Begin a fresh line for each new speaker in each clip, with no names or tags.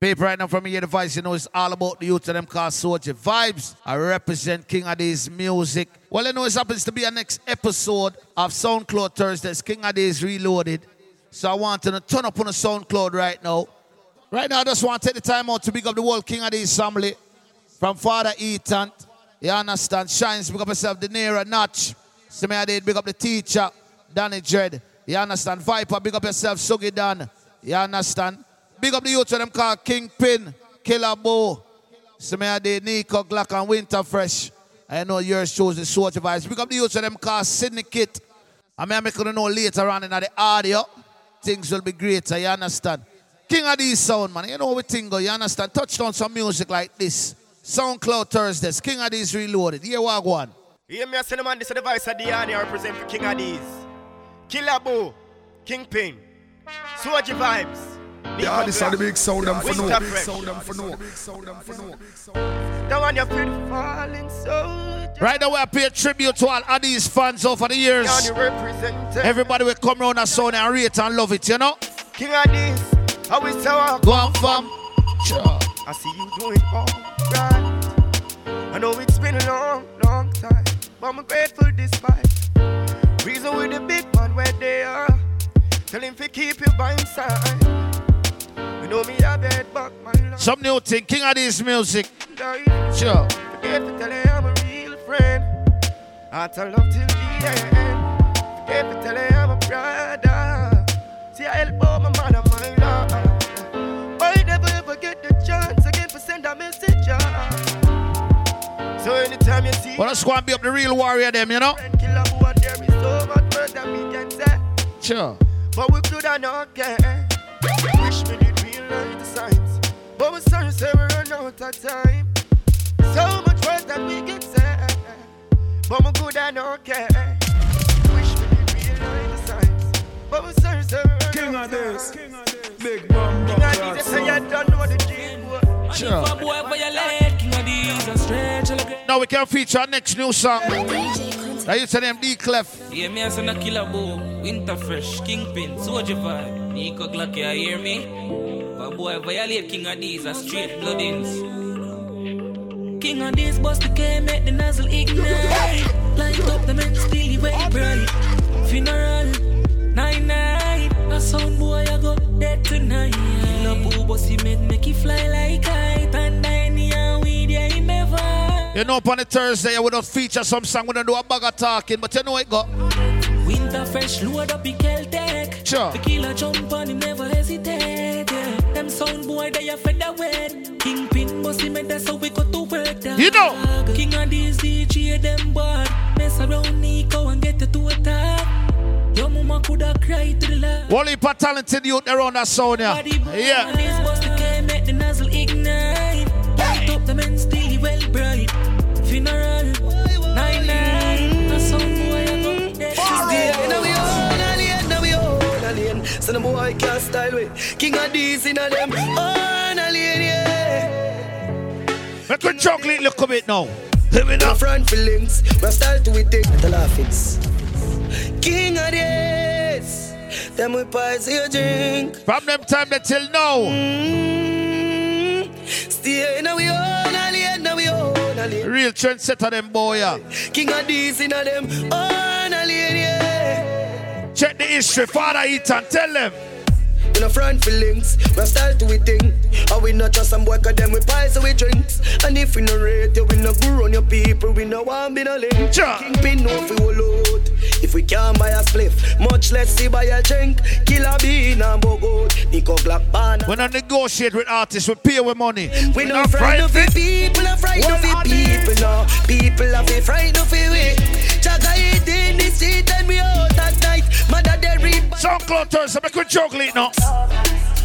Paper right now from the voice, you know, it's all about the youth of them called Sojie Vybes. I represent King Addies music. Well, you know, it happens to be a next episode of SoundCloud Thursdays, King Addies Reloaded. So I want to turn up on the SoundCloud right now. Right now, I just want to take the time out to big up the whole King Addies family. From Father Ethan, you understand? Shines, big up yourself, the Nera Notch. So me I did big up the teacher, Danny Dread. You understand? Viper, big up yourself, Sugi Dan. You understand? Big up the youth of them called Kingpin, Killer me I did Nico, Glock, and Winter Fresh. I know yours chose the short advice. Big up the youth of them called Syndicate. I mean, I'm going to know later on in the audio. Things will be greater, you understand? King Addies sound, man. You know what thing go, you understand? Touch on some music like this. SoundCloud Thursdays, King Addies Reloaded. Here we go.
Hear me, man, this is the voice of Diani, I represent for King Addies. Killer Boo, Kingpin, Sojie Vybes.
Yeah, this the big sound them for no.
Sound them for no. Sound them for no. That one you feel falling so.
Right now, we pay tribute to all Addies fans over the years. Everybody will come around and sound and rate and love it, you know?
King Addies, how is our
Go on, fam.
I see you doing all right. I know it's been a long, long time, but I'm grateful despite. Reason with the big man where they are. Tell him to keep you by his side. Know me, bet back.
Some new thing, King of this music.
Sure. Forget to tell you I'm a real friend. I tell love till the end. Forget to tell you I'm a brother. See, I help out my man and my love. I never ever get the chance again to send a message. So anytime you see
Well, let's go and be up the real warrior, them, you know?
killer there is so much that we can say.
Sure.
But we could have not care. But we sorry say we run out of time. So much words that we can say. But we could have not care. Wish me did realize the signs. But we sorry say we run
King
out
of
of
this. Big Bamba
King of this, say you don't know the dream. boy.
Sure.
If a boy violate, king of these and stretch like a-
Now we can feature our next new song. Now you tell them D Clef.
Yeah, me as a killer bow, winter fresh, kingpin, Sojie Vybe. Nico Glock, you hear me? But boy violate king of these are straight bloodings. King of these bust the K, make the nozzle ignite. Light up the men still way bright. Funeral, nine nine. A sound boy I go dead tonight. Killer boo bossy made make it fly like kite. And nine year weed, yeah, him ever.
You know, up on the Thursday, I would have feature some song, we don't do a bag of talking, but you know it go.
Winter fresh, load up the Celtic.
Sure.
The killer jump on him, never hesitate. Them sound boy, they are fed away. Kingpin, bossy, make that's how we go to work. Dog.
You know.
King of these DJ, them bad. Mess around Nico and get it to attack. Your mama coulda cried to the love.
Of talented youth around that sound, yeah. Yeah.
Style with King of these in a them own alien, yeah.
Make a chocolate look a bit now. Hit me now.
front feelings, we style to we take the laughings. King of this, them we pies your drink.
From them time they till now.
Mm, stay now we own alien, now we own alien.
Real trendsetter them boy, yeah.
King of these in a them alien, yeah.
Check the history, Father Ethan, tell them.
We no front feelings, we style to we thing. And we not just some boy, cause them we pies so we drinks. And if we no rate you, we no go on your people, we no want be no link.
Sure.
Kingpin no fi out. If we can't buy a spliff, much less see buy a drink. Kill a bean and bogot, Nico Glock ban.
When I negotiate with artists, we pay with money.
We no
not
frightened of people, no frightened of
What
the
are
people, no. People are frightened of we. Chaga eat in the street and we out at night. Mother they read
SoundCloud Thursday, make a chocolate now.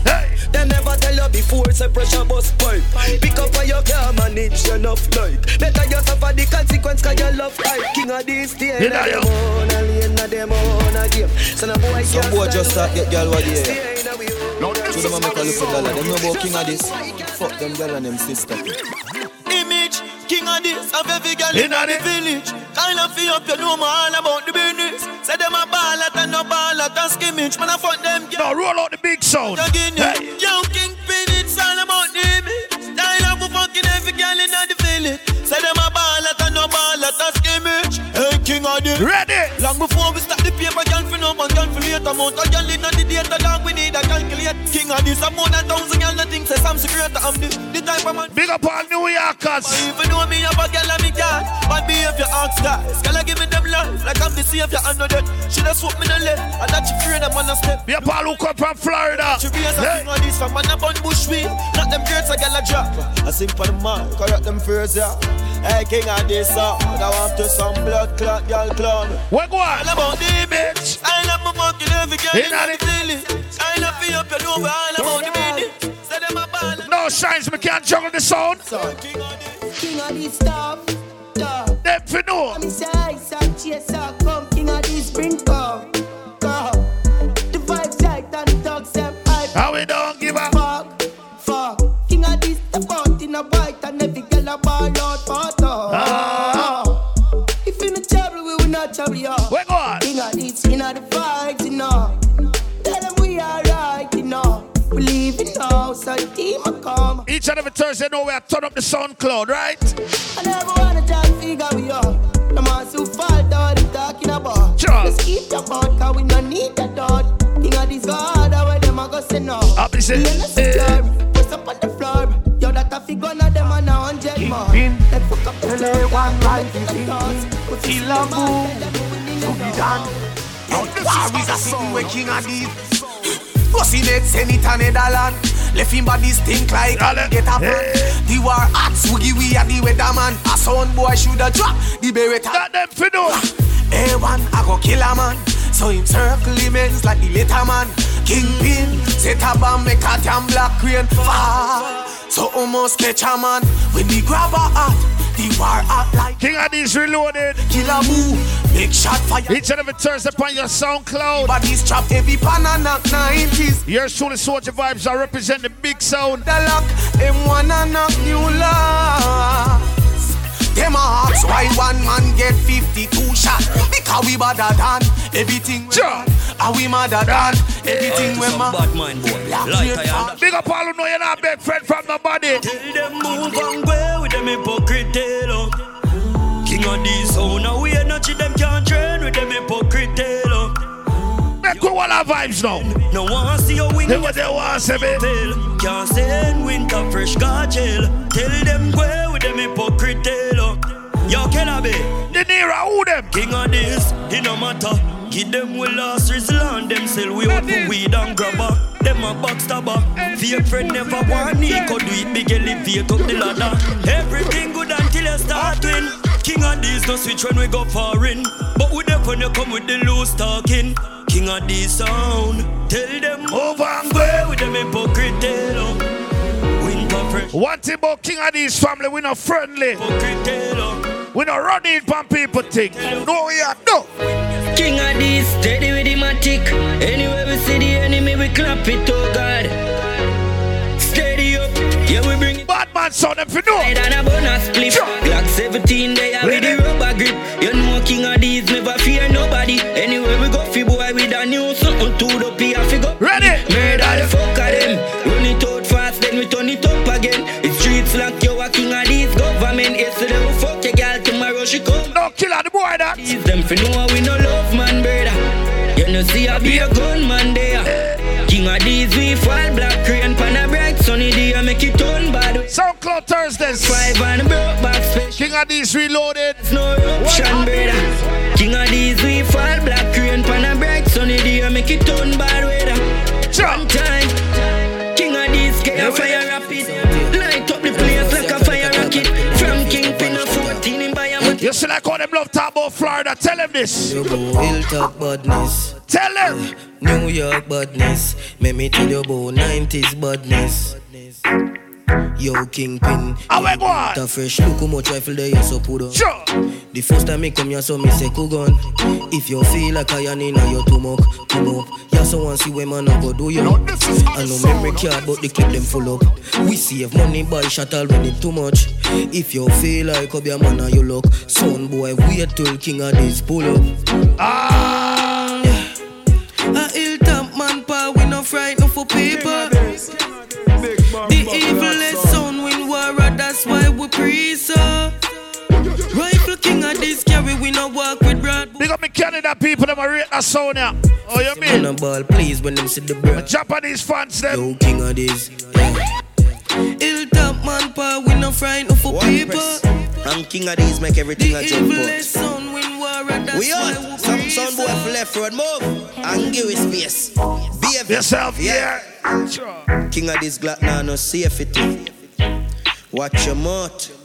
Hey.
Them never tell you before, say pressure bust pipe. Pick up what you can manage enough like. Better you suffer the consequence cause you love hype. King of this day,
You know
them
you.
own, a lane, them own a game. So no boy
Some
can't
boy just start get girl what yeah.
In a we own.
To them a make a look for dollar. Them know about king of this. Fuck them girl and them sister.
Image, king of this, of every girl
In
in the
the-
village. Kind of feel up, you know more all about the business no ball at a scrimmage, man. I fuck them.
Now roll out the big sound. Hey.
Young Kingpin, it's all about
them.
Style up fucking every girl in the village. Say them a ball at a no ball at a scrimmage. Hey, king of them.
Ready.
Long before we start the paper, girl, for no money later. Amount of girl in the data, dog we need a calculate. King of this, I'm more than thousand girl, nothing says I'm secret. I'm the, the type of man.
Big up all New Yorkers.
But even though me have a girl and me got, but me if you ask guys, girl I give me them love, like I'm the savior and no dead. She just swoop me the left, and that she fear them on a step.
Big up all who come from Florida.
She raise a king of this from man a bun bush weed, not them girls a girl a drop. I sing for the man, correct them first yeah. Hey king of this uh, song, I want to some blood clot girl clown.
Where go on?
All about the bitch. I love my fucking every girl in the village. I love you up, you know we're all about the business. Say them a ball.
No shines, me can't juggle the sound.
King of this.
King of this stuff, stuff.
Them for know.
Me say, some chase up, come
Thursday, know we I turn up the sound cloud, right?
I never wanna try to figure we are. The man who fall down, them talking about. Just keep your mouth, cause we no need that dot. King of this God, where them a go say no.
Up, he said,
We in the secure, put up on the floor. Yo, that a figure, now them a now hundred more. Then fuck up the floor, one life is in.
Kill a boom, to be done. War is a song where king of these. Pussy net send it a Netherland. Left him body stink like
Dale.
get up.
Hey.
The war hot, swiggy we are the weatherman. A son boy shoulda drop the beretta.
That them for know.
A1, I go kill a man. So him circle ends like the later man. Kingpin, set a bomb, make a damn black rain fall. So almost catch a man when the grab a hat. The war hot like
King of these reloaded.
killer move. Big shot fire.
Each and every Thursday upon your sound cloud.
Body strap every pan and knock 90s.
Yours truly, Sojie Vybes, I represent the big sound.
The lock, them wanna knock new laws. Them a ask why one man get 52 shot. Because we better than everything we
Sure.
man. And we madder than everything we
Some
man.
bad mind boy. Like I am.
Big up all who know you're not a big friend from nobody.
Tell them move and go with them hypocrite eh, tail up. King of these sound now we ain't nothing them can't train with them hypocrite eh.
Make all our vibes now.
No one see your wing
They what they want, say me.
Can't say in winter fresh car jail. Tell them go with them hypocrite eh, tail up. Yo, Kenabe,
The nearer who them.
king of this, it no matter. Give them we lost result, them sell we out for weed and grabber. Them a backstabber. Fake friend never want Nico do it big elevate up the ladder. Everything good until you start win. King of these no switch when we go foreign. But we when you come with the loose talking. King of these sound. Tell them
Over and go.
With them hypocrite. Winter
thing about King of these family, we not friendly.
Hypocrite tail up.
We not running from people think. No, we are no.
King of this, steady with the matic. Anywhere we see the enemy, we clap it, oh God. Steady up, yeah, we bring it.
Bad man son them for know.
Head and a bonus clip.
Sure.
Glock 17, they are with the rubber grip. You know, King of these never fear nobody. Anywhere we go, fi boy with a new something to the P, I fi go.
Ready?
Murder the fuck of them. Run it out fast, then we turn it up again. It's streets like you a king of these government. Yesterday we fuck your girl, tomorrow she come.
No killer the boy that.
These them fi know we no love man, brother. You know see I be a gunman
Thursdays.
Five and broke back special.
King of these reloaded.
It's No eruption, brother. King of these we fall black rain pan a bright sunny day make it turn bad weather.
Sure.
One time, King of these get a fire rapid. Light up the place like a fire rocket. From Kingpin to 14 in Bayamon.
You see like how them love talk about Florida. Tell them this.
You go hilltop badness,
Tell them.
New York badness. Make me tell you about 90s badness. badness. Yo, Kingpin.
We go on?
The fresh look how much rifle they so put on.
Sure.
The first time me come here, so me say gun. If you feel like I am in your too much, come up. Yeah, someone see where man I go do you. I know memory card, but the clip them full up. We save money by shuttle when it too much. If you feel like I be a man of your luck, son boy, wait till king of this pull up.
Ah.
Why we preach so. Rifle king of this carry, we no walk with broad.
Big Canada people them are rate that sound yeah. Oh you mean?
Man a ball, please when them see the bread.
Japanese fans them.
Yo, king of this. Yeah. Hilltop man pa, we no frightened for people.
I'm king of these, make everything
The
a jump
evil
out.
sound win war and that's
We
why
on some sound boy for left road move and give it space. Behave
yourself, yeah.
King of this Glock now no safety. Watch your mouth.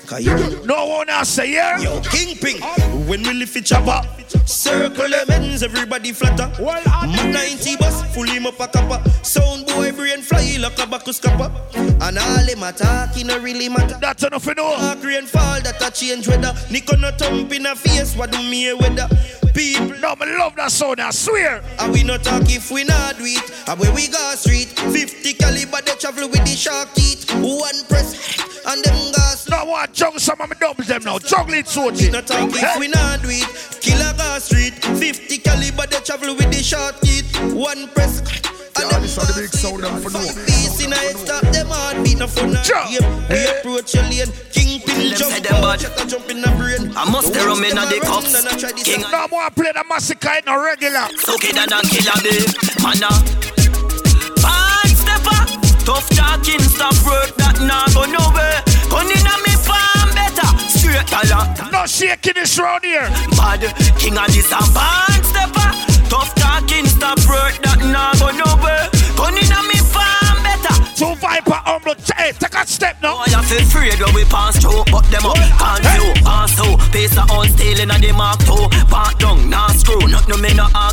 Cause you
No one else say yeah.
Yo, Kingpin. When we lift it chopper, circle them ends, everybody flatter. Mad 90 bus, full him up a copper. Sound boy brain fly like a bacchus copper. And all them attacking no really matter.
That's enough for no.
Dark rain fall, that a change weather. Nico no thump in a face, what do me weather? People,
No, me love that sound, I swear.
and we no talk if we not do it. And when we go street, 50 caliber, they travel with the shark teeth. One press, and them gas.
No, want juggle some of my doubles them now. Juggle it, Sojie.
No talk if we not do it. Killer gas street, 50 caliber, they travel with the shark teeth. One press, and
Yeah,
them
this are the
gas.
big sound them for no.
Peace in a head stop, them heart beat no fun.
Sure.
Yeah, we approach your lane, kingpin jump
them bad.
jump in the brain.
I must
The
rum in the
a
cups.
and a try this
King
No, I want to play the massacre in a regular.
So kid and a killer be man uh. a Bad stepper Tough talking stop work that nah go nowhere Gun inna me farm better Straight dollar
No shaking this round here.
Bad king of this a bad stepper Tough talking stop work that nah go nowhere Gun inna me farm better
Two viper humble. Hey, take a step now.
Boy, I feel afraid when we pass through, but them up can't you pass through. Pace a on stealing and the mark two. Part down, nah screw. Not no me no ask.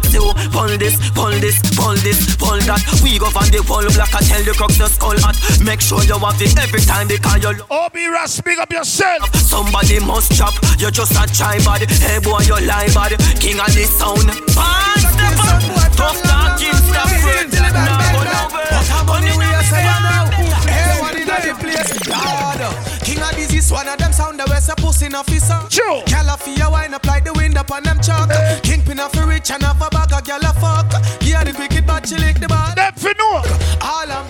Pull this, pull this, pull this, pull that. We go from the pull black. I tell the crooks the skull hot. Make sure you have it every time because you look.
Obi Ras, big up yourself.
Somebody must chop. You're just a try bad. Hey boy, you lie bad. King of this sound. Bad step up. Tough talking, stop work. Nah go nowhere. Money in the farm.
Everyone in the place, Lord. King one of them sound the west a pussy officer.
True.
Calafia wine up like the wind up on them chalk. Kingpin of a rich and have a bag of gal a fuck. Yeah, the cricket but she lick the ball.
Them for no.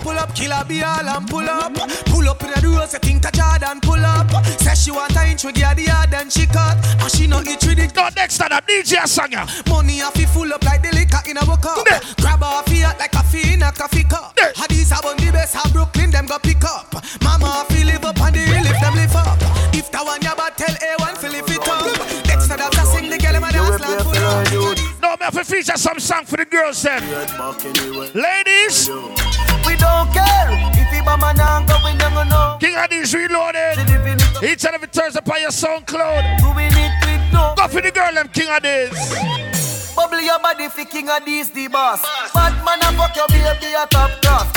All and pull up, killer be all and pull up. Pull up in the rose, you think that Jordan pull up. Say she want a inch with the yard, then she cut. And she not eat with it.
No, next time, that DJ Sanya.
Money off it full up like the liquor in a cup.
Yeah.
Grab off it like a fee in a coffee cup.
Yeah.
Hadis are the best, how Brooklyn them go pick up. Mama feel live up on the hill if them live up. If that one ya bad tell A1 feel lift it up. Next time that sing the girl in my dance land full up.
No, me have to feature some song for the girls then. Ladies,
We don't care if he bama now go we never know.
King of these reloaded. Each and every Thursday upon your SoundCloud.
doing it with no.
Go for the girl, them King of this.
Bubble your body fi king of these the boss. Bad man a fuck your baby a top class.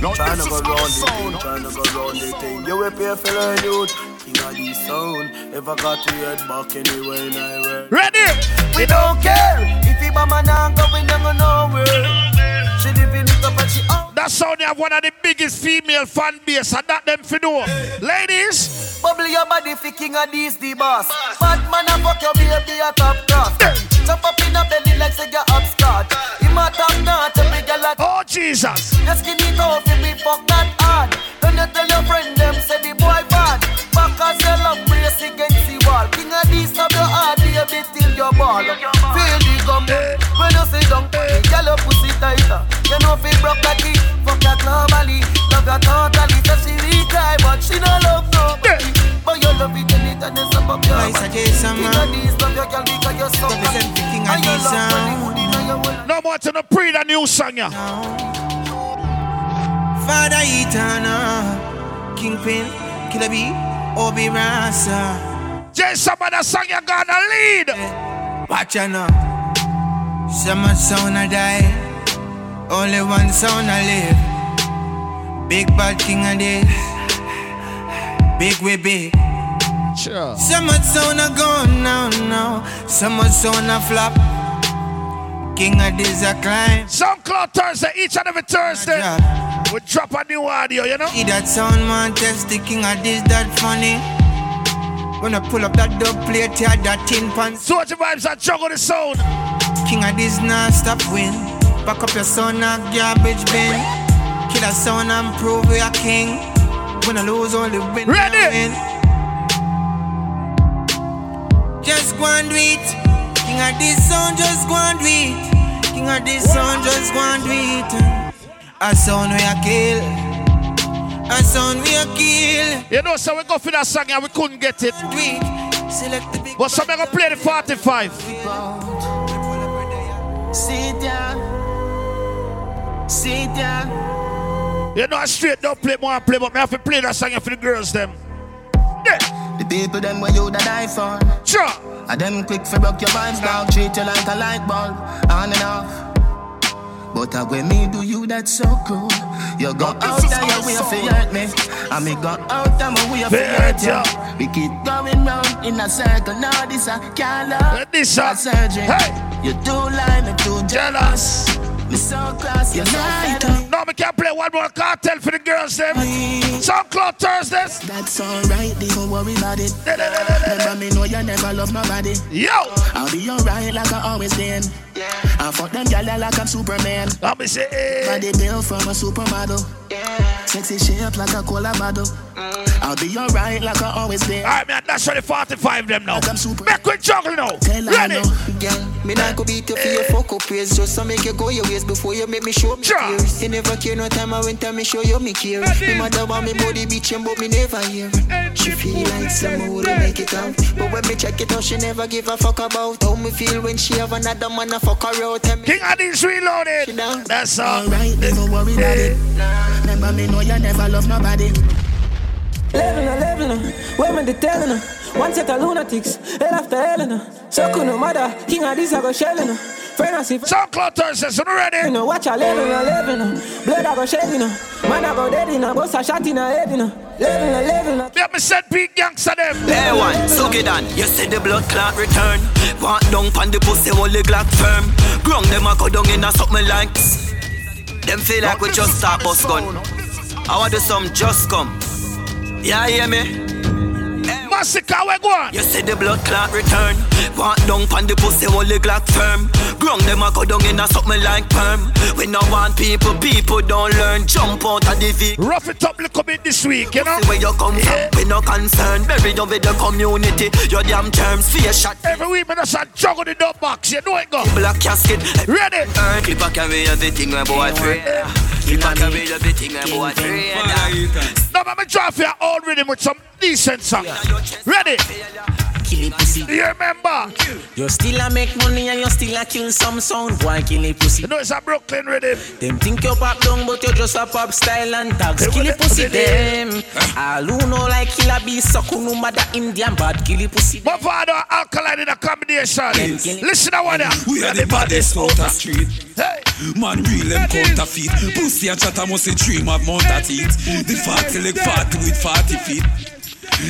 No,
Tryna
this
go round the thing,
sound.
tryna go round the thing. You will pay for learn youth. King of the sound. Ever got to head back anywhere in I world.
Ready?
We don't care if he bama now go we never nowhere. She living it up and she out. Oh.
That sound they have one of the biggest female fan base, and that them for know. Ladies,
Bubble your body fi king of these the boss. Bad man a fuck your baby a top class. Jump up in a belly like say you upstart. Him a top notch, a big lot.
oh Jesus.
Your skinny toe fi be fuck that hard. Then you tell your friend them say the boy bad. Back as your love brace against the wall. King of these of your heart, baby till your ball. Feel the gum when you sit down. Girl your pussy tighter. You know feel broke like it. Fuck that normally. Love your totally. So she retry but she no love nobody. But you love it anytime it's up up your
I
body. King of these love your girl because you're so
Represent the
And you
these
love money,
sound.
good in your wallet.
No more to the pre the new song, yeah.
Father Eternal, Kingpin, Killer B, Obi Rasa.
Just some the song you gonna lead.
Watch ya now. Some sound I die, only one sound I live. Big bad king of this, big we big.
Sure.
Some sound I gone now, now. Some sound I flop. King of this I climb.
SoundCloud Thursday, each and every Thursday. We drop a new audio, you know?
See that sound man test the king of this that funny. When I pull up that dub plate, yeah, that tin pan.
Sojie Vybes and juggle the sound.
King of this non-stop win. Back up your son a garbage bin. Kill a sound and prove we a king. When I lose, only win.
Ready?
Win. Just go and do it. King of this sound just go and do it. King of this sound just go and do it. A sound we a kill. A sound we a kill.
You know, so we go for that song and we couldn't get it. But so we gonna play the 45.
Sit down. Sit down.
You know, I straight don't play more and play, but me have to play that song for the girls them.
The people them where you da die for.
Sure.
And them quick for broke your vibes dog. Treat you like a light bulb. On and off. But uh, when me do you that so cool. You go out there your way for hurt me. And me go out there my way for hurt you. We keep going round in a circle. Now this a can't love.
This a
surgery.
Hey.
You too lie, me too jealous. Me so classy, You're know
No, we can't play one more cartel for the girls them. SoundCloud Thursdays.
That's alright, don't worry about it. Remember me know you never love nobody.
Yo,
I'll be alright like I always been. Yeah. I fuck them gyal like I'm Superman.
I'll be say, eh.
Body built from a supermodel. Sexy shape like a cola bottle. I'll be alright like I always been.
Alright, man, that's for the 45 them now. Make we juggle now. Ready?
Girl, me not go beat you for your fuck up ways. Just to make you go your ways before you make me show me tears You never care no time I went and me show you me care. Me mother want me body bitchin' but me never hear. She feel like someone would make it out. But when me check it out she never give a fuck about How me feel when she have another man a fuck her out and me
King Addies reloaded That's all.
Alright, don't worry about it. Remember me know you never love nobody.
Living a living a, women they telling her. One set of lunatics, hell after hell in. So could no matter, king of this I go shelling her. Friend I see
SoundCloud Thursdays, you ready?
You know, watch her living a living a. Blood I go shedding her. Man I go dead in her. Boss a shot in her head in her. Living a living a.
Me me set big gangster them.
Hey one, so get on. You see the blood clot return. Want down pan the pussy, only Glock firm. Ground them a go down in a something like. Them feel like we just start bust gun. I want do some just come. Yeah, hear me?
Massacre, we go on.
You see the blood clot return. Want down pan the pussy, only Glock firm. Ground them a go down in a something like perm. We no want people, people don't learn. Jump out of the vehicle.
Rough it up little bit this week, you know.
See where you come from, we no concern. Bury you with the community. Your damn terms, fear shot.
Every week, man, that's a juggle the dub box. You know it go.
Black casket.
Ready?
Uh, clip a carry everything, my boy. Free. Clip a carry everything, my boy. Free.
Now, I'm drop your old rhythm with some decent song. Ready?
Kill it pussy.
You remember?
You still a make money and you still a kill some sound. Why kill it pussy?
You know it's a Brooklyn rhythm.
Them think you pop down, but you just a pop style and tags. Kill it pussy them. All who know like killer be suck who no matter Indian bad. Kill it pussy.
My father alkaline in a combination. Listen to one.
We are the baddest out the street.
Hey.
Man, real them counterfeit. Pussy and chatter must a dream of mount at it. The fatty leg fatty with 40 feet.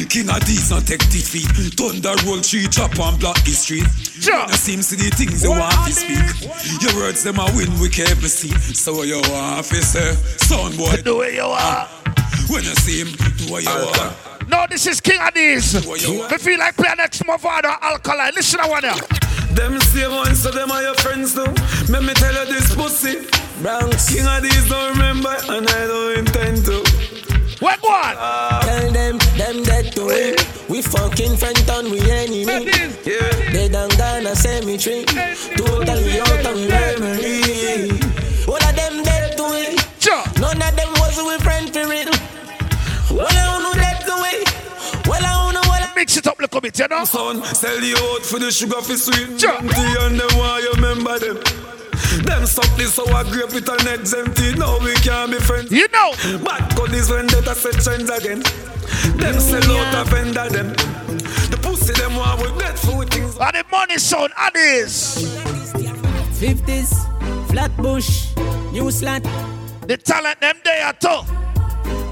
King of these not take defeat. Thunder roll tree, chop and block the street.
Sure.
You seem to the things you want to speak. Your words them a win, we can't see. So you want to say, son boy.
Do what you are.
When you see him, do what you want.
No, this is King Addies. Me feel like playing next to my father alkaline. Listen to one there.
Them same ones, so them are your friends too. Let me tell you this pussy.
Bronx.
King of these don't remember, and I don't intend to.
What one?
Tell them, them dead to win. We fucking friend on we enemy.
Yeah.
They done gone a cemetery. Totally out of memory. All of them dead to win.
Sure.
None of them was we friend for real. All of them dead to win. Well, I don't know what
Mix it up a little bit, you know?
Son, sell you out for the sugar for sweet.
Sure.
Empty and them why you remember them. Them suck this sour grape with an eggs empty. Now we can't be friends.
You know.
Bad is when they set trends again. Them mm, sell out a vendor them. The pussy them want with dead food things.
And the money son, Addies.
50s, Flatbush, New Slat,
The talent them there too.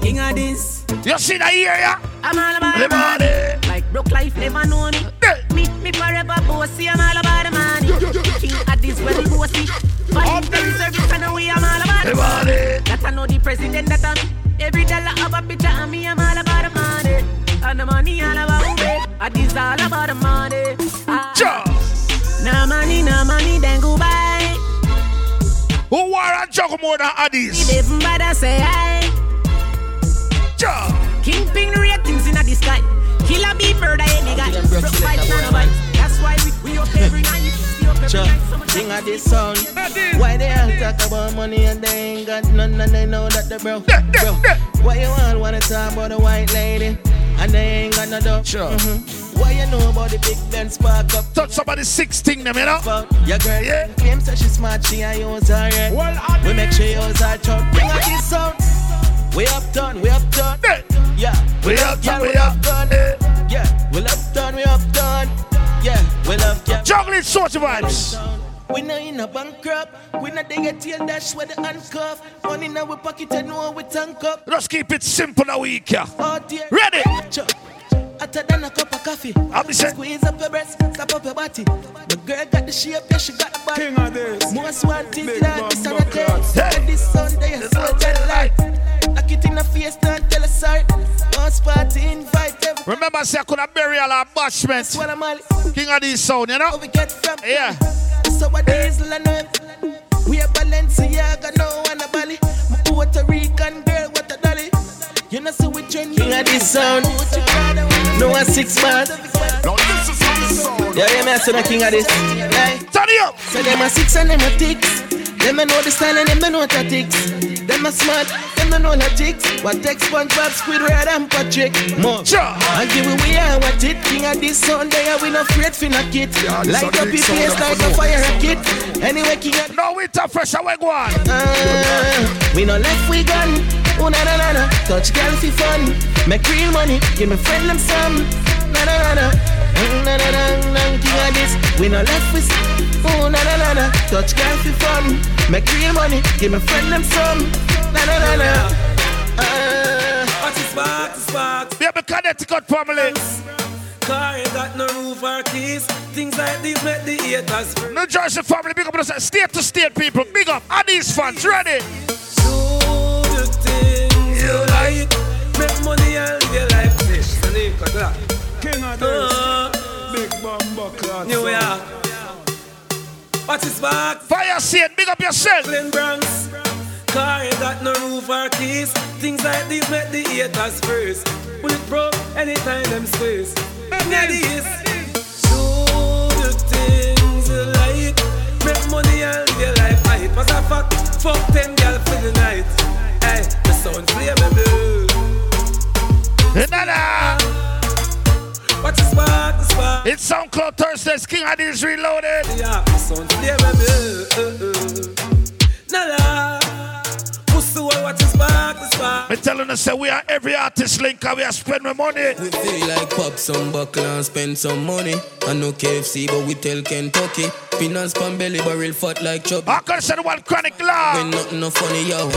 King of this.
You see that here, yeah?
I'm all about
The
the money.
money.
Like broke life never known it. Me, me forever bossy. I'm all about the money. King at this well bossy. Five things every kind of way. I'm all about the
The
money.
money.
That I know the president that I'm. Every dollar have a picture of me. I'm all about the money. And the money all about me. At this all about the money. Ah. No money, no money, then go buy.
Who war a juggle more than Addies?
Live better say I.
Sure.
Kingpin ratings in the sky. Killer be murder any guy. Broke fight none of us. That's why we
We up every night. We up every
Sure.
night. Summer
King of this sound. Why they all talk about money and they ain't got none and they know that they broke? Bro, why you all wanna talk about a white lady and they ain't got no dough?
Sure.
Mhm. Why you know about the big Ben spark up?
Touch somebody six thing them, you know?
Your girl yeah. claims that she smart, she a use her head. Well, we make sure you use her. Bring out this sound. We uptown, we uptown. Yeah,
We
love
uptown,
girl,
we up
Yeah,
Juggling Sojie Vybes.
We not in a bankrupt. We not they get tail dash with the handcuff. Money in our pocket and know we tank up.
Let's keep it simple now, week, yeah.
Oh dear.
Ready?
Hotter than a cup of coffee.
I'll be.
Squeeze up your breast, slap up your body. The girl got the shape, yeah, she got the body. King of this. Most wanted like this on a day. And this Sunday, I saw that light. Lock it in the face, don't tell us sorry. Once party, invite every.
Remember, I said I could have burial or bashment.
What I'm.
King of this sound, you know?
we get from.
Yeah.
So what diesel and oil. We are Balenciaga, no one a Bali. My Puerto Rican girl, what a dolly. You know, so we join King of this sound. No one six man. Yeah, yeah, man, so the king of this. Yeah.
Turn it up.
So them a six and them a ticks. Them a know the style and them a know tactics. Them a smart, them a know logics. What takes SpongeBob, Squidward and Patrick. More.
Sure.
And give we we are what it. King of this Sunday, and we no afraid for no kid.
this
Light
a
up your like a fire rocket. Anyway, King of
No winter fresh, away go on.
uh, we no left we gun. Oh na na na na. Touch girl fi fun. Make real money. Give me friend them some. Na na na na. Mm, Na na na. We no left we. Oh na na na na. Touch girl fi fun. Make real money. Give me friend them some. Na na na na. Uh.
We have a Connecticut family.
Car ain't got no roof or keys. Things like these make the haters.
New Jersey family, big up us. State to state people, big up. And these fans, ready?
Do the things you like. Make money and live your life. That.
King of
Uh,
Big Bumbo Class.
New York. What is back?
Fire Saint, big up yourself.
Glen Bronx. Car ain't got no roof or keys. Things like these make the haters first. Bulletproof anytime them space. Now this. Do the things you like. Make money and live your life hype. As a fact, fuck ten girl for the night. Hey, the sound flammable.
Nada.
What is spark, the spark?
It's SoundCloud Thursdays, King Addies Reloaded.
Yeah, uh, uh. the sound flammable. Nada. Pussy, what is spark, the spark?
Me telling us that we are every artist link and we are spending money.
We feel like pop some buckle and spend some money. I know KFC, but we tell Kentucky. Finance pan belly barrel fat like chop.
I can say the one chronic law.
When nothing no funny, yo.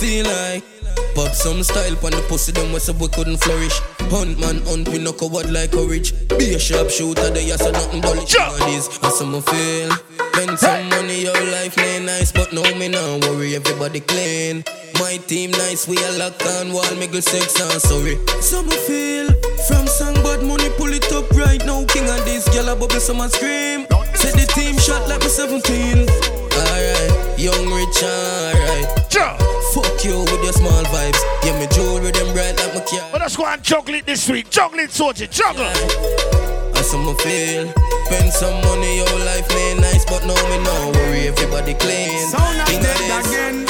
Feel like pop some style pan the pussy, them was we couldn't flourish. Hunt man, hunt we no coward like courage. Be a sharp shooter, they are so nothing. Sure. This, as some feel. Spend some money, your life may nice, but no me no worry, everybody clean. My team nice, we are locked on wall, make sex and sorry. Some feel from song bad money, pull it up right now. King of this, girl a bubble, some a scream. Say the team shot like me 17. Alright, young rich, alright.
Sure.
Fuck you with your small vibes. Yeah, me jewelry them bright like my car.
But let's go and juggle it this week. Juggle it, Sojie, juggle.
As some feel. Spend some money, your life may nice, but no me no worry, everybody clean.
Sound of
King
dead
this.
again.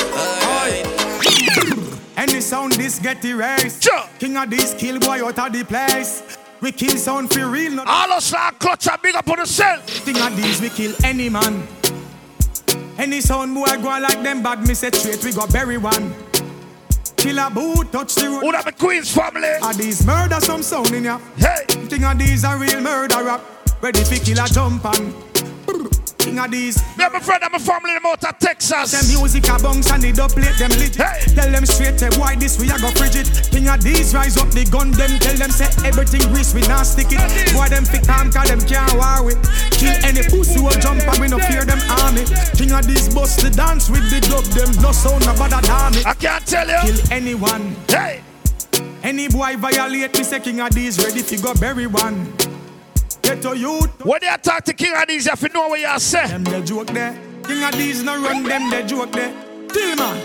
Any sound this get erased. King of this kill boy out of the place. We kill sound for real. Not
All us like clutch and big up on yourself.
King of these we kill any man. Any sound boy go on like them bad, me say straight we go bury one. Kill a boot, touch the road.
Who the Queen's family?
Are these murder some sound in ya?
Hey.
Think of these a real murderer. Ready fi kill a jump and. King of these.
Me and my friend and my family them out of Texas.
Them music a bounce and the plate them legit. Tell them straight, eh, why this we a go frigid. King of these rise up the gun them. Tell them say everything grease we not stick it. Boy them fit calm cause them can't war with. Kill any pussy who will jump and we no fear them army. King of these bust the dance with the dub them. No sound about bother damn it.
I can't tell you.
Kill anyone.
Hey.
Any boy violate me say king of these ready fi go bury one. Get to youth.
When they attack the King Addies, you have to know what you say.
Them the joke there. King of these no run them the joke there. Till man.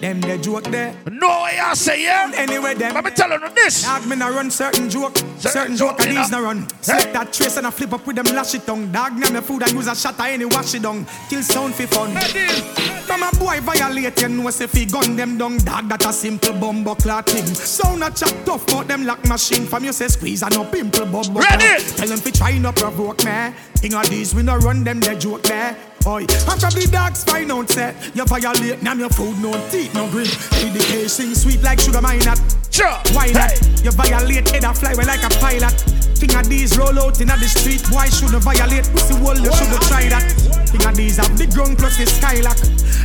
Them the joke there.
No way I say yeah.
Anyway, them.
Let me tell you this.
Dog, me nah run certain joke. Certain, joke, and these nah run. Slip that trace and I flip up with them lash it tongue. Dog, name me food, I use a shot, I any wash it down. Kill sound for fun. From a boy violate, you know, say fi gun them down. Dog, that a simple bumbo clot thing. Sound a chat tough, but them lock machine. From you say squeeze and no pimple bumbo.
Ready?
Tell them fi try no provoke me. Thing of these, we no run them, they joke there. Oi, after the dogs find out say you violate, name your food, no teeth, no the case, sweet like sugar mine at.
Sure.
Why not? You violate, head a fly well like a pilot. Thing of these roll out in the street, why shouldn't violate? Pussy wall, you shouldn't try that. Thing of these have the ground plus the skylock,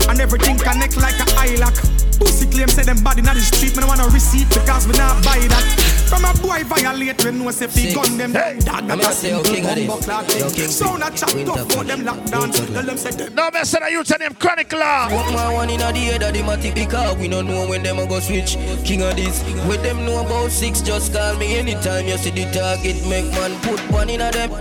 and everything connect like a eye lock. Pussy claim say them body in the street, me no wanna receipt because we not buy that. From a boy violate, we know say fi gun them. Dog
I'm
that
gonna
a
say,
simple
king of this.
bumbo clock
Yo,
thing.
king
Sound a chat
Winter
tough, but them lockdown. Tell them say them.
No, me say that you tell them chronic law.
Walk my one in a the head of the matic because we don't know when them a go switch. King of this, with them know about six, just call me anytime you see the target. Make man put one in a them.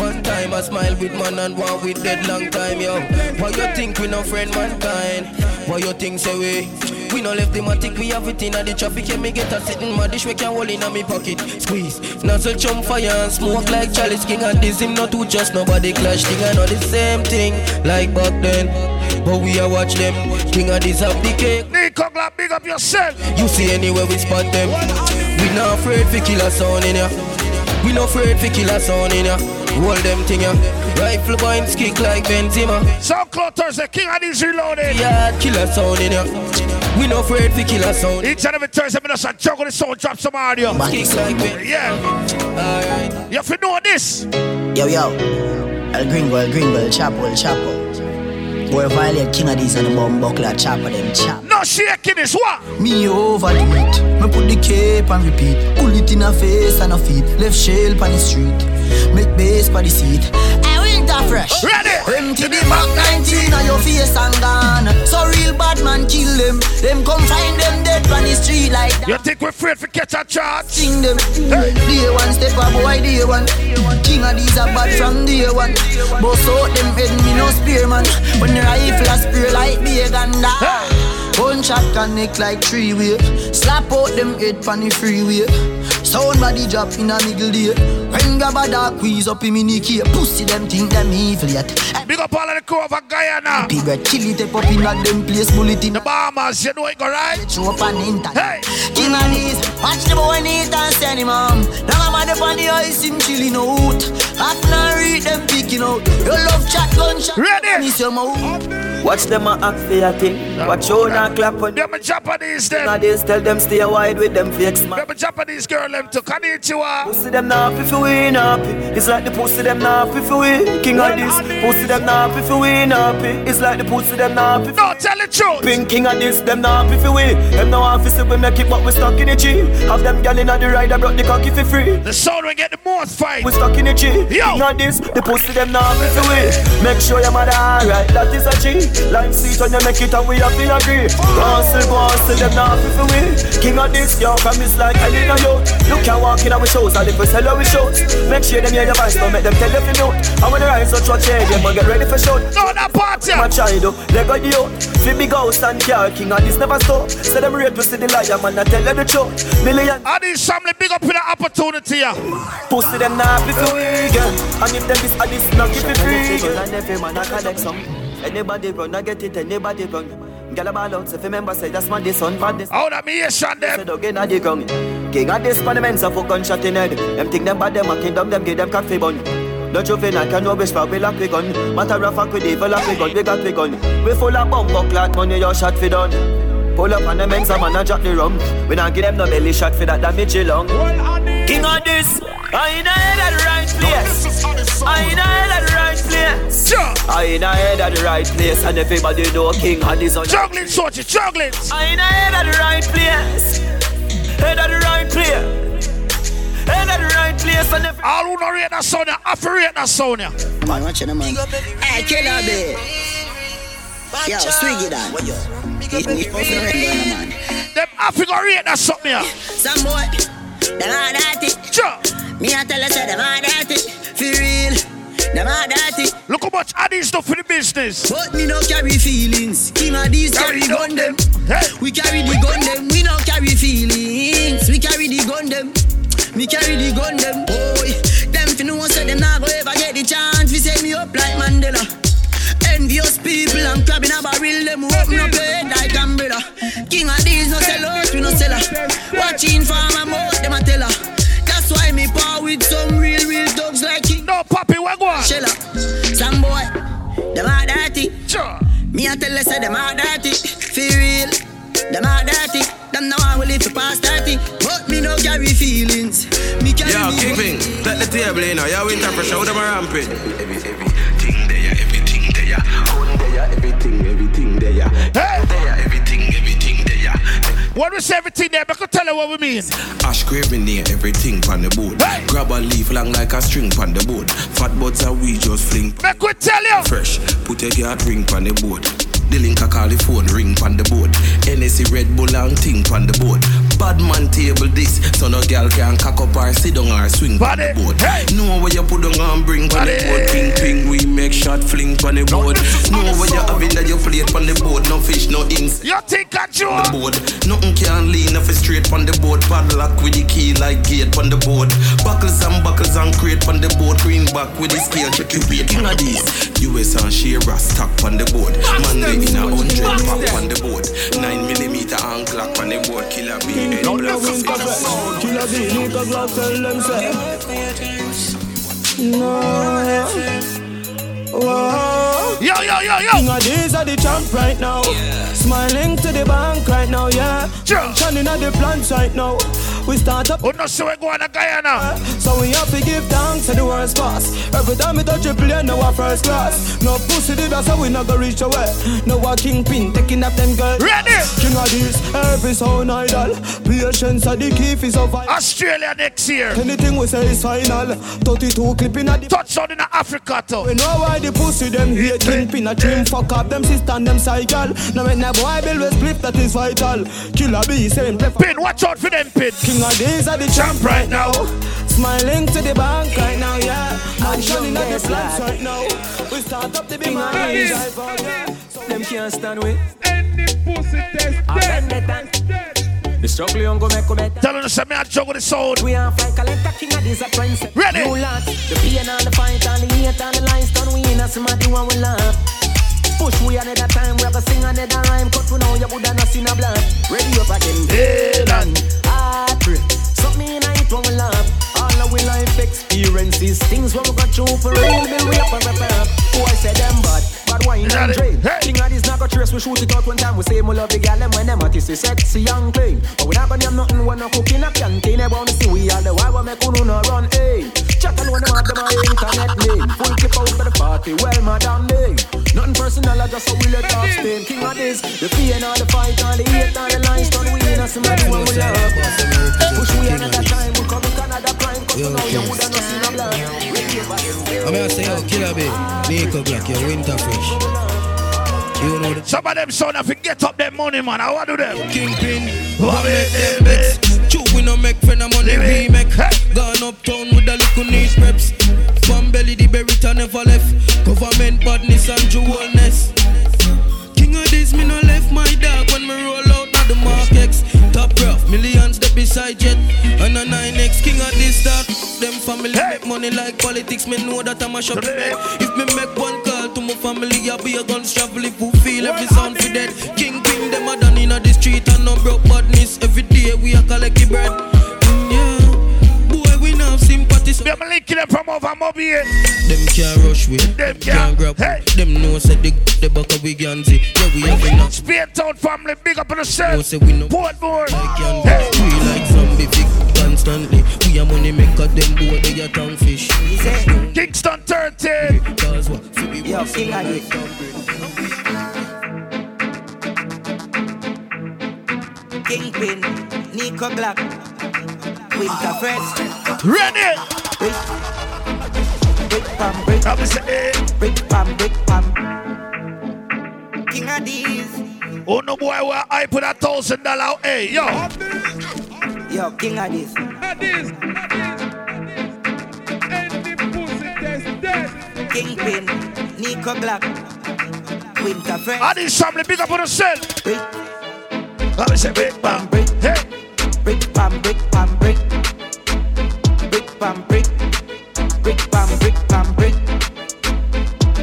One time I smile with man and one with dead long time, yo. Why you think we no friend mankind? Why you think say we? We no left the matic, we have it in a the traffic. Yeah, me get a sitting my dish, we can hold in a me pocket. Squeeze, nozzle chum fire and smoke like Charles King and this him not to just nobody clash thing. I know the same thing like back then. But we a watch them. King of this have the cake.
Nico Glock, big up yourself.
You see anywhere we spot them. We not afraid for kill a sound in ya. We not afraid for kill a sound in ya. Hold them thing ya. Rifle points kick like Benzema.
SoundCloud Thursday, King of these reloaded.
Yeah, kill a sound in ya. We not afraid for kill a sound.
Each and every Thursday, me just a juggle the sound, drop some audio.
Kick like Ben.
Yeah.
Alright.
You have to know this.
Yo, yo. El Gringo, El Gringo, El Chapo, El Chapo. Boy, violate king of these and the bomb buckler, chopper them chop.
No shaking this, what?
Me overdo it. Me put the cape and repeat. Pull it in a face and a feet. Left shell on the street. Make base by the seat. Fresh.
Ready?
Empty the Mac 19 on your face and gone. So real bad man kill them. Them come find them dead on the street like that.
You think we're afraid to catch a charge?
Sing them. Day one step a boy, day one. King of these are bad from day one. Boss out them head, me no spear man. When the rifle a spear like big and that. Shot connect like three way. Slap out them head pan the freeway. Sound body drop in a middle day. When grab a dark squeeze up in mini key. Pussy them think them evil yet.
Big up all of the crew of Guyana.
Big red chili tape up in a them place. Bullet in
The bombers, you know it go right.
Show up on internet.
Hey.
King of these, watch the boy need and send him home. Now I'm on the on the ice him chilling out. Half now read them picking out. Your love chat gunshot.
Ready?
Miss your mouth.
Watch them a act for your thing. Watch how not clap on
them. Japanese them.
Nowadays tell them stay wide with them fakes man.
Them a Japanese girl them to Konnichiwa.
Pussy them not if you win happy. It's like the pussy them not if you win. King of this. Pussy them not if you win happy. It's like the pussy them not if
No, tell the truth.
Pink king of this. Them not if you win. Them no office we make it but we stuck in the G. Have them gal inna the ride I brought the cocky for free.
The sound we get the most fight.
We stuck in the G.
Yo.
King of this. The pussy them not if you win. Make sure your mother alright. That is a G. Line seat when you make it and we have to agree. Hustle, hustle, them not if you win. King of this, yo, from is like I in a yo. You can walk in our shows and if we sell our shows. Make sure them hear your voice, don't make them tell you if you know. And when the rise up, watch it, them get ready for show.
No, that party.
My child, they got the out. Fi big house and car, king of this never stop. Say them rate to see the liar, man, I tell you the truth. Million.
I need family big up in the opportunity. Yeah.
Pussy them not if you girl. And if them this and this, not give it free. And every man I collect some. Anybody run, I get it, anybody run. Girl a ball out, so if remember, say that's my this son, bad this.
How that me yes and them.
Say dog inna the ground. King of this parliaments a fuck gunshot in head. Them think them bad, them a kingdom, them give them coffee bun. No juvenile can no wish for we lock we gun. Matter of fact we devil lock we gun, we got we gun. We full of bumbo clot money, your shot fi done. Pull up on the men's a man a drop the rum. We not give them no belly shot for that damage long. King of this, I in a head at the right place. I in a head at the right place, and everybody know King of this on.
Juggling, Sojie, juggling.
I in a head at the right place. Head at the right place. Head at the right place, and every.
All who not rate that sound, I have to rate that sound. yeah.
Man, watch it, man. Hey, killer be. Yo, swing it on. Hit me off the man.
Them Africa rate that something. Yeah.
Some boy, them hard at it.
Sure.
Me a tell you, say them hard at it. For real. Them
them are dirty.
Look how much Addies do for the business.
But me no carry feelings. King of these carry gun them. We carry the gun them. We no carry feelings. We carry the gun them. Me carry the gun them. Boy, them fi know say them not go ever get the chance. We set me up like Mandela. Envious people, I'm crabbing a barrel. Them open up your head like umbrella. King of these no sell out, we no sell her. Watching for my mouth, them a tell her. That's why me power with some real, real dogs like King.
No, Papi, where go on?
Shella, some boy, them are dirty. Sure. Me a tell you say them are dirty. Feel real, them are dirty. Them now I will live to past 30. But me no carry feelings. Me carry
Yo,
me
Kingpin, let the table in now. Yo, winter fresh out of my rampant.
When we say everything there, I can tell you what we mean.
Ash craving near everything on the board. Grab a leaf long like a string on the board. Fat butts are we just fling.
Make we tell you.
Fresh, put a guard ring on the board. The link a call the phone ring on the board. NSC Red Bull and ting on the board. Bad man table this, so no girl can cock up or sit down or swing on the board. Know where you put on and bring on the board. Ping ping, we make shot fling on the board. Know where you having that you plate on the board. No fish, no ins.
You you
on the board? Nothing can lean off straight on the board. Padlock with the key like gate on the board. Buckles and buckles and crate on the board. Green back with the scale, check your weight. King of these. US and Shira stock on the board. Man they in a hundred pack on the board. Nine millimeter and clock on the board. Killer B.
Now the winter fresh. Killer B, Nico Glock tell them say. No. Whoa.
Yo, yo, yo, yo.
Of these are the champ right now. Smiling to the bank right now, yeah. Shining at the plants right now. We start up.
Oh, no, so we go on a Guyana.
So we have to give thanks to the worst pass. Every time we touch a plane, no our first class. No pussy, did that's how we not gonna reach away. No a kingpin taking up them girls.
Ready?
King of these, every sound idol. Patience are the key for survival.
Australia next year.
Anything we say is final. 32 clipping at the
touchdown in Africa too.
We know why the pussy them hate kingpin a dream fuck up them sister and them cycle. Now when that boy build with split that is vital. Killer B same.
Pin, watch out for them pin.
King of these are the champ right now. Smiling to the bank right now, yeah. And shining at the plants right now. We start up to be the big man.
Them can't stand with.
Any pussy test
The struggle young go make go better.
Telling us me I juggle the sound.
We are fight collect a king of these a prince.
Ready?
New lot. The pain and the fight and the hate and the lies done we in a somebody when we laugh. Push we another time, we gonna sing another rhyme. Cut we know you woulda not seen a blood. Ready up again.
Head on.
Heartbreak. Something in it when we laugh. All we life experiences, things when we got through for real. Build we up and rep up. Who I say them bad, bad wine and drain. King of this not got trace, we shoot it out one time. We say we love the gal them when them at is sexy and clean. But we not gonna name nothing when no cook in a canteen. Everyone see we are the why we make uno no run. Hey, chat alone them have them a internet name. Full keep out for the party, well madam day. Nothing personal, I just so we let off stain. King of this, the pain all the fight, all the hate, all the lies, done we in a somebody when we love. Push we another time, we come in Canada prime, cause you know you woulda not seen a blood.
I'm gonna say, yo, Killer B, Nico Black, your winter fresh. You know the
Some of them son if you get up them money, man. I want to do them.
Kingpin,
What
make them vex. True, we no make friend of money, we make. Gone uptown with the little niche reps. One belly, the berry never left. Government badness and jewelness. King of this, me no left my dog when me roll out now the Mark X. Top rough, millions that beside jet. And a 9X, king of this dog. Them family make money like politics, me know that I'm a shop. If me make one call to my family, I'll be a gun travel if who feel every sound for dead. King Pin, them a done in the street and no broke badness. Every day we a collect the bread. Mm, Yeah, boy, we now have sympathy. So
Me, I'm linking them from over Mobile.
them can't rush with,
Them
can't grab. Them know say the the buck of we ganzi. Yeah, we have enough.
Spain Town family, big up on the set.
No say we no
Portmore.
Hey. We like zombie big constantly. We a money maker, them boy they a tongue fish.
Kingston 13.
Cause what?
Yo, King of this. Kingpin, Nico Glock, Winter Fresh.
Ready?
Brick, brick pam, brick,
I'm
brick pam, brick pam. King of these,
Oh no boy, where I put a thousand dollar. Hey, yo.
yo, king of this.
Kingpin, Nico Black, Winter Fresh.
These family big up on yourself.
Brick.
Let me say brick bam brick. Hey.
Brick pam brick pam brick. Brick pam brick. Brick pam brick pam brick.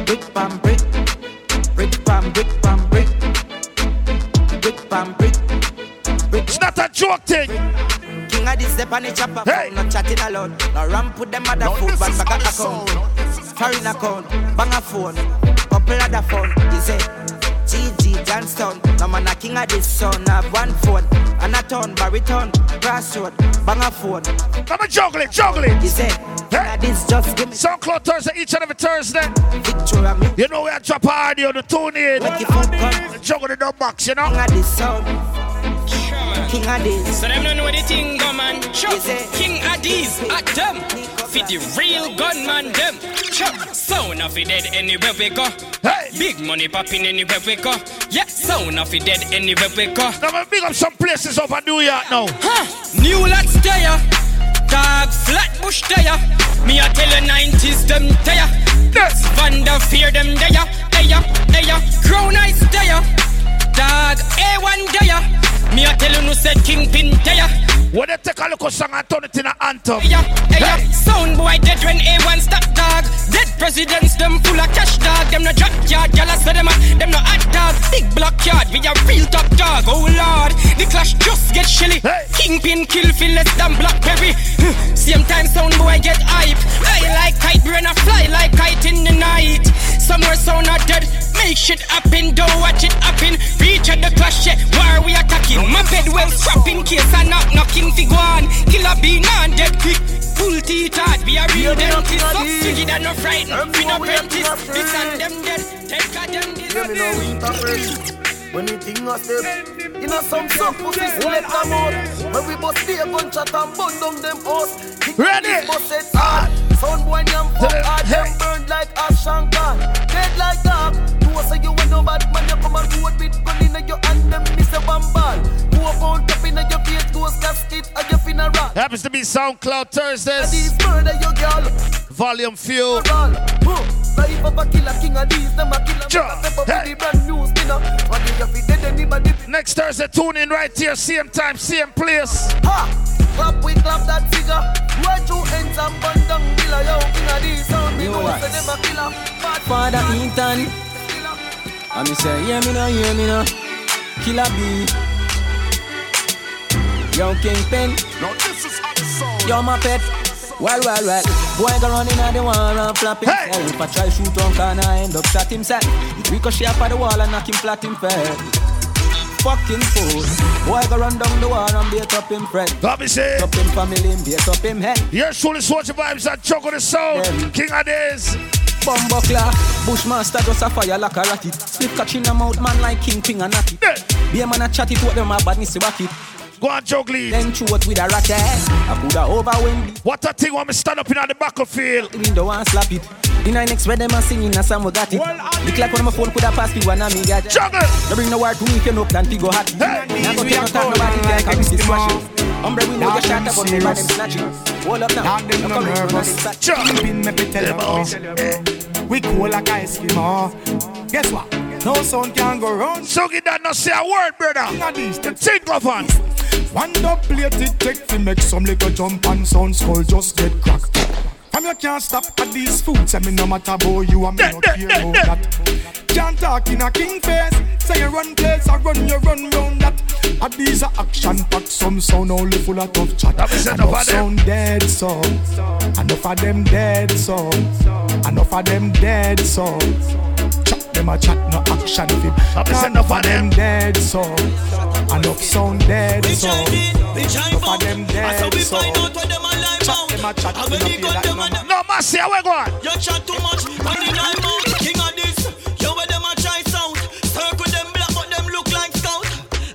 Brick pam brick. Brick pam brick pam brick. Brick pam brick.
It's not a joke thing.
King of this step on the chopper hey. Not chatting alone No ramp with them other food One bag of account Foreign account Bang a phone Couple other phone You say GG Johnstone No man a king of this son Have one phone And a ton baritone Crossroad Bang a phone
juggle it Juggle it
You say Hey. This just give me
SoundCloud Thursday each and every Thursday.
Victoria me.
You know we are drop audio the tune in.
Make your phone.
Juggle the box, you know.
King of this sound. King of this.
So them don't know the thing go man. Sure. King Addies at them. Fit the real gunman them. Sure. Sound of it dead anywhere we go.
Hey.
Big money popping anywhere we go. Yeah. Sound of it dead anywhere we go.
Now we big up some places over New York now.
Huh. New lots there. Dog Flatbush there. Me I tell you 90s them there.
Yes.
Vanderveer them there. Eya, eya. Crown Heights there. Dog A1 there. Me a tell you no said Kingpin there.
When they take a look at song and turn it in an anthem.
Yeah, yeah. Hey. Sound boy dead when A1 stop dog. Dead presidents them full of cash dog. Them no drop yard, gyal say them a them no hot dog. Big block yard, we a real top dog. Oh lord, the clash just get chilly.
Hey.
Kingpin kill feel less than Blackberry. Same time sound boy get hype. I like kite brain a fly like kite in the night. Somewhere sound are dead. Make shit happen, don't watch it happen. Case I knock knocking fi go on. Killer B non dead quick. Full teeth hard, be a real dentist. So figgy that no frightened. We no apprentice. This and them dead. Take a them this.
When the thing a step You know some some pussy select them out When we bust the gunshot and burn down them house
Ready
Bust it hard Sound boy nyam fuck hard ah, Them burn like and Dead like dog You say you ain't no bad man You come and road with gun in your hand Them miss a one ball Who a pound up in your face Ghost casket Or you finna rock
Happens to be SoundCloud Thursdays
These murder your girl
Volume few
Life of a killer, king of these, them a killer.
Sure.
Step up with the brand new spinner. What do you fi dead anybody?
Next Thursday, tune in right here, same time, same place.
Ha! Clap, we clap that figure. Right two ends and bun down killer. Yo, of these, sound me know say them a killer.
Father Ethan. I me say, hear me now, hear me now. Killer B. Yo, Kingpin.
Now this is how it sound.
Yo, my pet. Well, well, well. Boy go running at the wall and flap himself.
Hey.
If I try shoot on corner, I end up shot himself. Ricochet up at the wall and knock him flat in face. Fucking fool. Boy go run down the wall and beat up him friend.
Let me say.
Up him family, beat up him head.
You're truly Sojie Vybes and Juggle the Sound. King of Days.
Bumbuckler, Bushmaster just a fire like a rocket. Slip catch in the mouth, man like King Ping and Natty.
Yeah.
Be a man a chat it, what them a badness back it.
Go on, Juggly.
Then shoot with a rocket. I coulda overwhelmed it.
What a thing when me stand up in the battlefield.
The window and slap it. The nine next where them a singing a song we got it. Look like when my phone coulda pass me one of me gadget.
Juggle.
No bring no word to me if you no plan to go hot.
Hey.
Now go take no time nobody can come this squashing. Umbre we know you shot up on me by them snatching. Hold up now.
Dog them
You
no
come in, run
nervous.
inside.
Kingpin me be tell you. We cool like ice cream. Guess what? No sound can go round.
So get that not say a word, brother.
King of these, them
Think of on.
One dub plate it take to make some little jump and sound skull just get cracked. From you can't stop at these foods, I mean no matter about you and me
Eh,
not care about that. Can't talk in a king face, say you run place, I run you run round that. At these are action packed, some sound only full of tough chat.
Enough
Enough
of them.
sound dead so, enough of them dead so, enough of them dead so. Chat them a chat, no action fit.
Enough of them.
dead so, enough sound dead so. Enough of them dead so. Chat them a chat, no feel like no man.
No, Massey, where go on?
You chat too much, and the nine mouth, king of this. You where them a try sound. Circle them black, but them look like scout.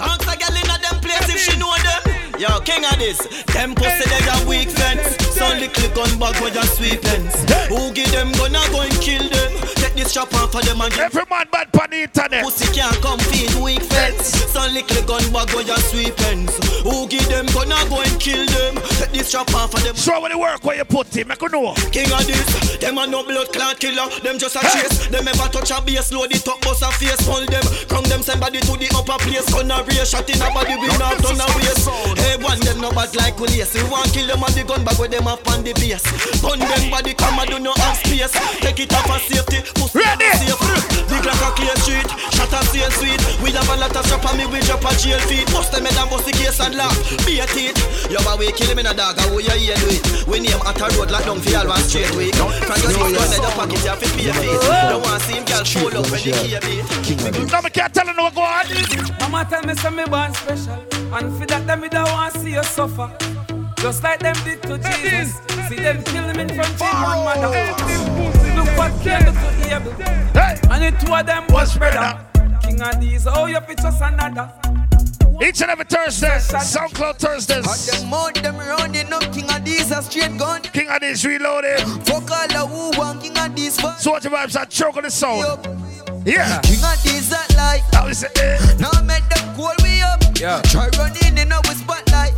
Ask a girl inna them place if she know them. Yo, king of this. Them pussy they a weak fence. Some little gun bag with a sweet lens. Who give them gonna go and kill them? Take this chop them and get
Every man bad pan internet.
Pussy can't come feed weak fence. Some little gun bag with a sweet pens. Who give them gonna go and kill them? Take this
chop off of them.
Show when the work where you put him, make you know.
King of this, them are no blood clot killer. Them just a chase. Them ever touch a base, load it up, bust a face, pull them. Crown them somebody to the upper place. Gonna race, shot in a body, we not done a waste. Hey, one them no bad like we lace. We want kill them on the gun bag with them up on the base. Gun them body come and do no have space. Take it off for safety, pussy
Ready.
Safe. Big like a clear street, shot a sail sweet. We have a lot of strap on me, we drop a jail feet. Bust them head and bust the case and laugh. Be a teeth. You a way kill him in a dog, how you hear do it? We name at a road like down for all one straight week. From your gun in the pocket, you have to pay a fee. Don't want to see him girl pull up when the key beat.
No, me can't tell you no go on.
Mama tell me say me born special And for that them me don't want to see you suffer Just like them did to Jesus See them kill him in front of one mother Look what came to Abel And the two of them was brother King of these, oh you fit just another
Each and every Thursday, SoundCloud Thursdays.
And them out them running up, King of these a straight gun.
King of these reloaded.
Fuck all the who want King of these fuck.
Sojie Vybes are choking the sound. Yeah.
King of these that like.
Now we say, eh.
Now make them call me up.
Yeah.
Try running in our spotlight.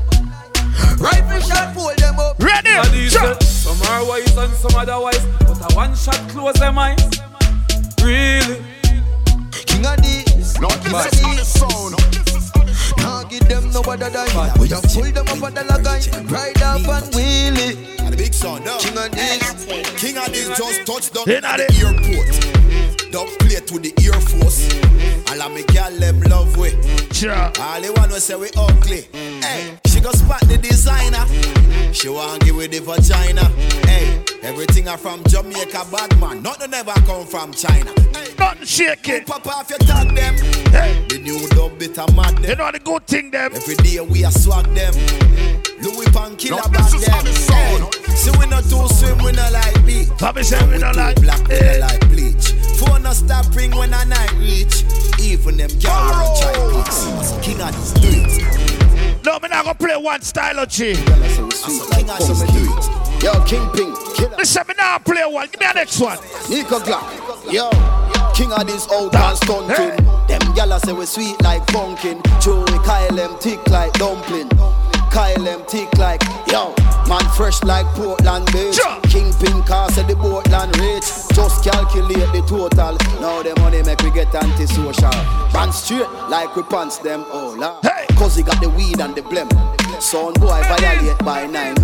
Rifle shot, pull them up.
Ready?
King of these, eh, Some are wise and some otherwise But a one shot close them eyes Really
King of these.
No, this is on the
these.
sound.
Now give them no other than We have pull them up on the lagai Ride up and wheel it
And the big son, no.
King of these
King of this just touched down at
at
the airport. Dub play to the Air Force. All of me girl them love we.
Sure.
All they want to say we ugly. Hey, she go spot the designer. She want give with the vagina. Hey, everything are from Jamaica, bad man. Nothing ever come from China. Hey,
Nothing shake it.
pop off your tag them.
Hey.
The new dub bit a mad
You know the good thing, them.
Every day we a swag them. Louis Pan killer
No,
back them. Hey, see we not too swim, we not like beat.
Bobby said we don't like.
Black we not like bleach. Phone no stop ring when I night reach. Even them girl want try. So king of the streets.
No, me not gonna play one style of G.
So king of the streets.
Yo, Kingpin, killer,
Listen, me now play one. Give me a next one.
Nico Glock. Yo, King of this old and stunting. Them gyal say we sweet like pumpkin. Joey Kyle them thick like dumpling. Kyle them thick like yo. Man fresh like Portland bitch.
Sure.
Kingpin car say the Portland rich. Just calculate the total. Now the money make we get antisocial. Band straight like we pants them all. Oh,
Hey.
Cause he got the weed and the blem. Son boy violate by nine.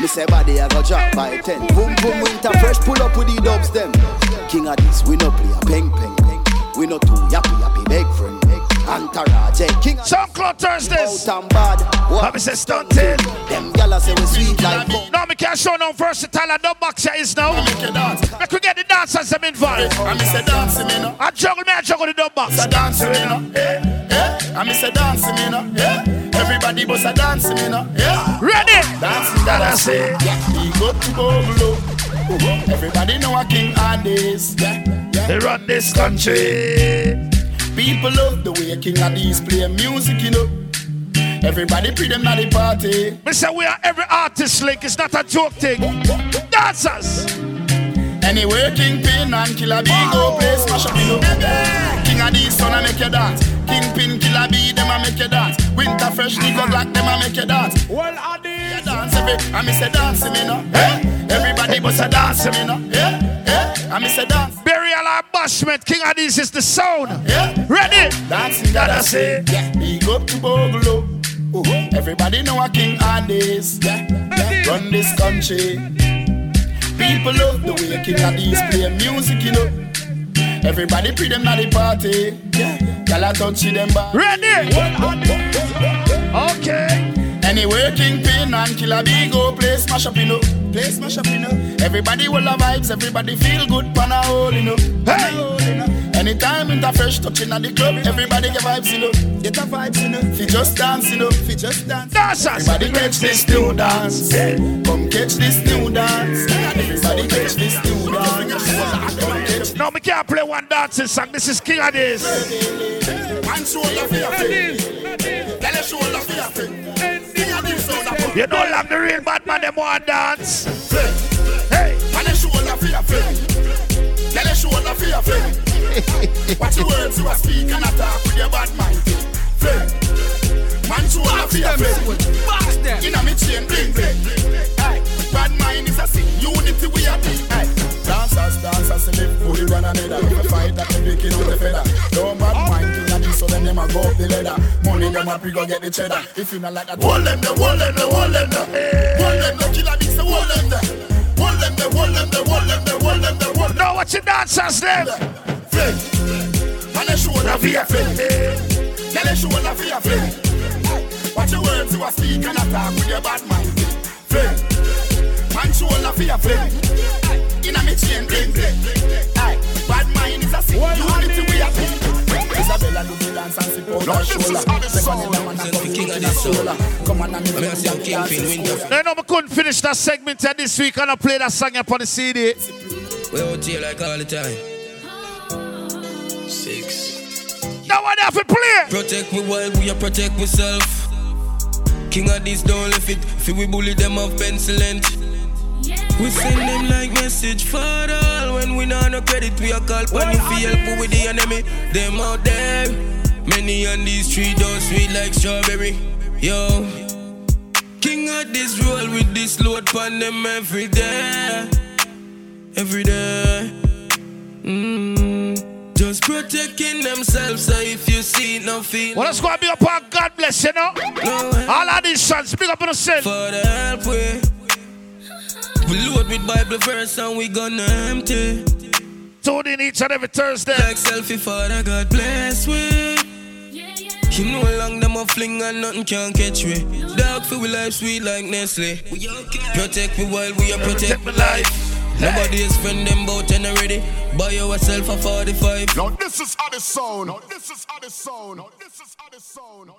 Me say body I go drop by ten. Boom boom winter fresh pull up with the dubs them. King of this we no play a peng peng peng. We no too yappy yappy big friend. Entourage, hey, king of
SoundCloud Thursdays.
out and bad.
Bobby said stunting.
Them gyal say we sweet like bun.
No, me can't show no versatile and no boxer is now.
Make you dance.
Make we get the dancers them involved.
I me say dancing me no.
I juggle me, I juggle the dub box.
Say dancing me no. Eh, eh. I me say dancing me no. Eh. Everybody bust a dancing me no. Yeah.
Ready?
Dancing that I say. He go to Bogolo. Everybody know a king on this. Yeah. Yeah.
They run this country.
People love the way King of these play music, you know. Everybody pre them at the party.
Say we are every artist link. It's not a joke thing. Dancers.
Anyway, Kingpin and Killer B go play smash up, you know. King of these son a make you dance. Kingpin, Killer B, them a make you dance. Winter fresh, Nico Black, them a make you dance.
Well, I did
Dance every, I me say dance me no. Eh? Everybody but a dance me no. Yeah, yeah. I me say dance.
Burial or bashment. King of these is the sound.
Yeah.
Ready?
Dancing I say. Yeah. Big up to Bogolo. Everybody know a king on this. Yeah. yeah. Run this country. People love the way King of these play music, you know. Everybody pre them at the party. Yeah. Y'all a touch them back.
Ready? Okay.
Anyway, Kingpin and Killer B go play smash up, you know. Play smash up, you know. Everybody will have vibes, everybody feel good, pan a hole, you know. Pan Anytime in the fresh touching at the club, everybody get vibes, you know. Get a vibes, you know. Fi just dance, you know. Fi just dance.
Dancers.
Everybody catch this new dance. Come catch this new dance. Everybody catch this new dance. Come catch
No, me can't play one dancing song. This is King of this.
one shoulder for your friend. Tell a shoulder for your friend. King of this sound a
You know, like the real bad man, them want dance. Hey.
Man, a shoulder for your friend. Tell a shoulder for your friend. Watch the words you are speak and attack with your bad mind. Flame. Man, you are fear flame.
Box them.
Inna me chain, bling bling. Aye. Bad mind is a sin. Unity we are big. Aye. Dancers, dancers, and live fully one another. If a fight that can pick it up the feather. No bad oh. mind in a this, so then them a go up the ladder. Money them a big go get the cheddar. If you not like that, wall them there, wall them there, wall them there. wall them the killer mix, wall them there. Hold them there, wall them there, wall them there, wall them there.
Now watch the dancers them.
Fling. Man, they show the fear fling. Tell they show the fear fling. Watch your words you are speak and attack with your bad mind. Fling. Man, show the fear fling. Inna me chain bling bling. Bad mind is a sin. Unity we are Isabella do the dance and sip out her shoulder. Man and come king of this soul. Come on and me see young kingpin winter.
No, no, we couldn't finish that segment eh, this week and I play that song up on the CD.
We out here like all the time. Six.
Now I have to play.
Protect me while we are protect myself. King of this don't left it. Feel we bully them of pencilent. We send them like message for all When we not no credit, we are called when you feel help with the enemy. Them out there, many on these street don't sweet like strawberry. Yo, king of this roll with this load pon them every day, every day. Mm. Just protecting themselves, so if you see nothing.
Well, let's go and be up God bless you know. No All of these sons, big up on the set.
For the help, we. We load with Bible verse and we gonna empty.
Tune in each and every Thursday.
Like selfie for Father God bless we. You know long them a fling and nothing can catch me. Dog for we life sweet like Nestle. Protect me while we are protect my life. Nobody is friend them bout and already. Buy yourself a 45.
Now this is how the sound. Now this is how the sound. Now this is how the sound.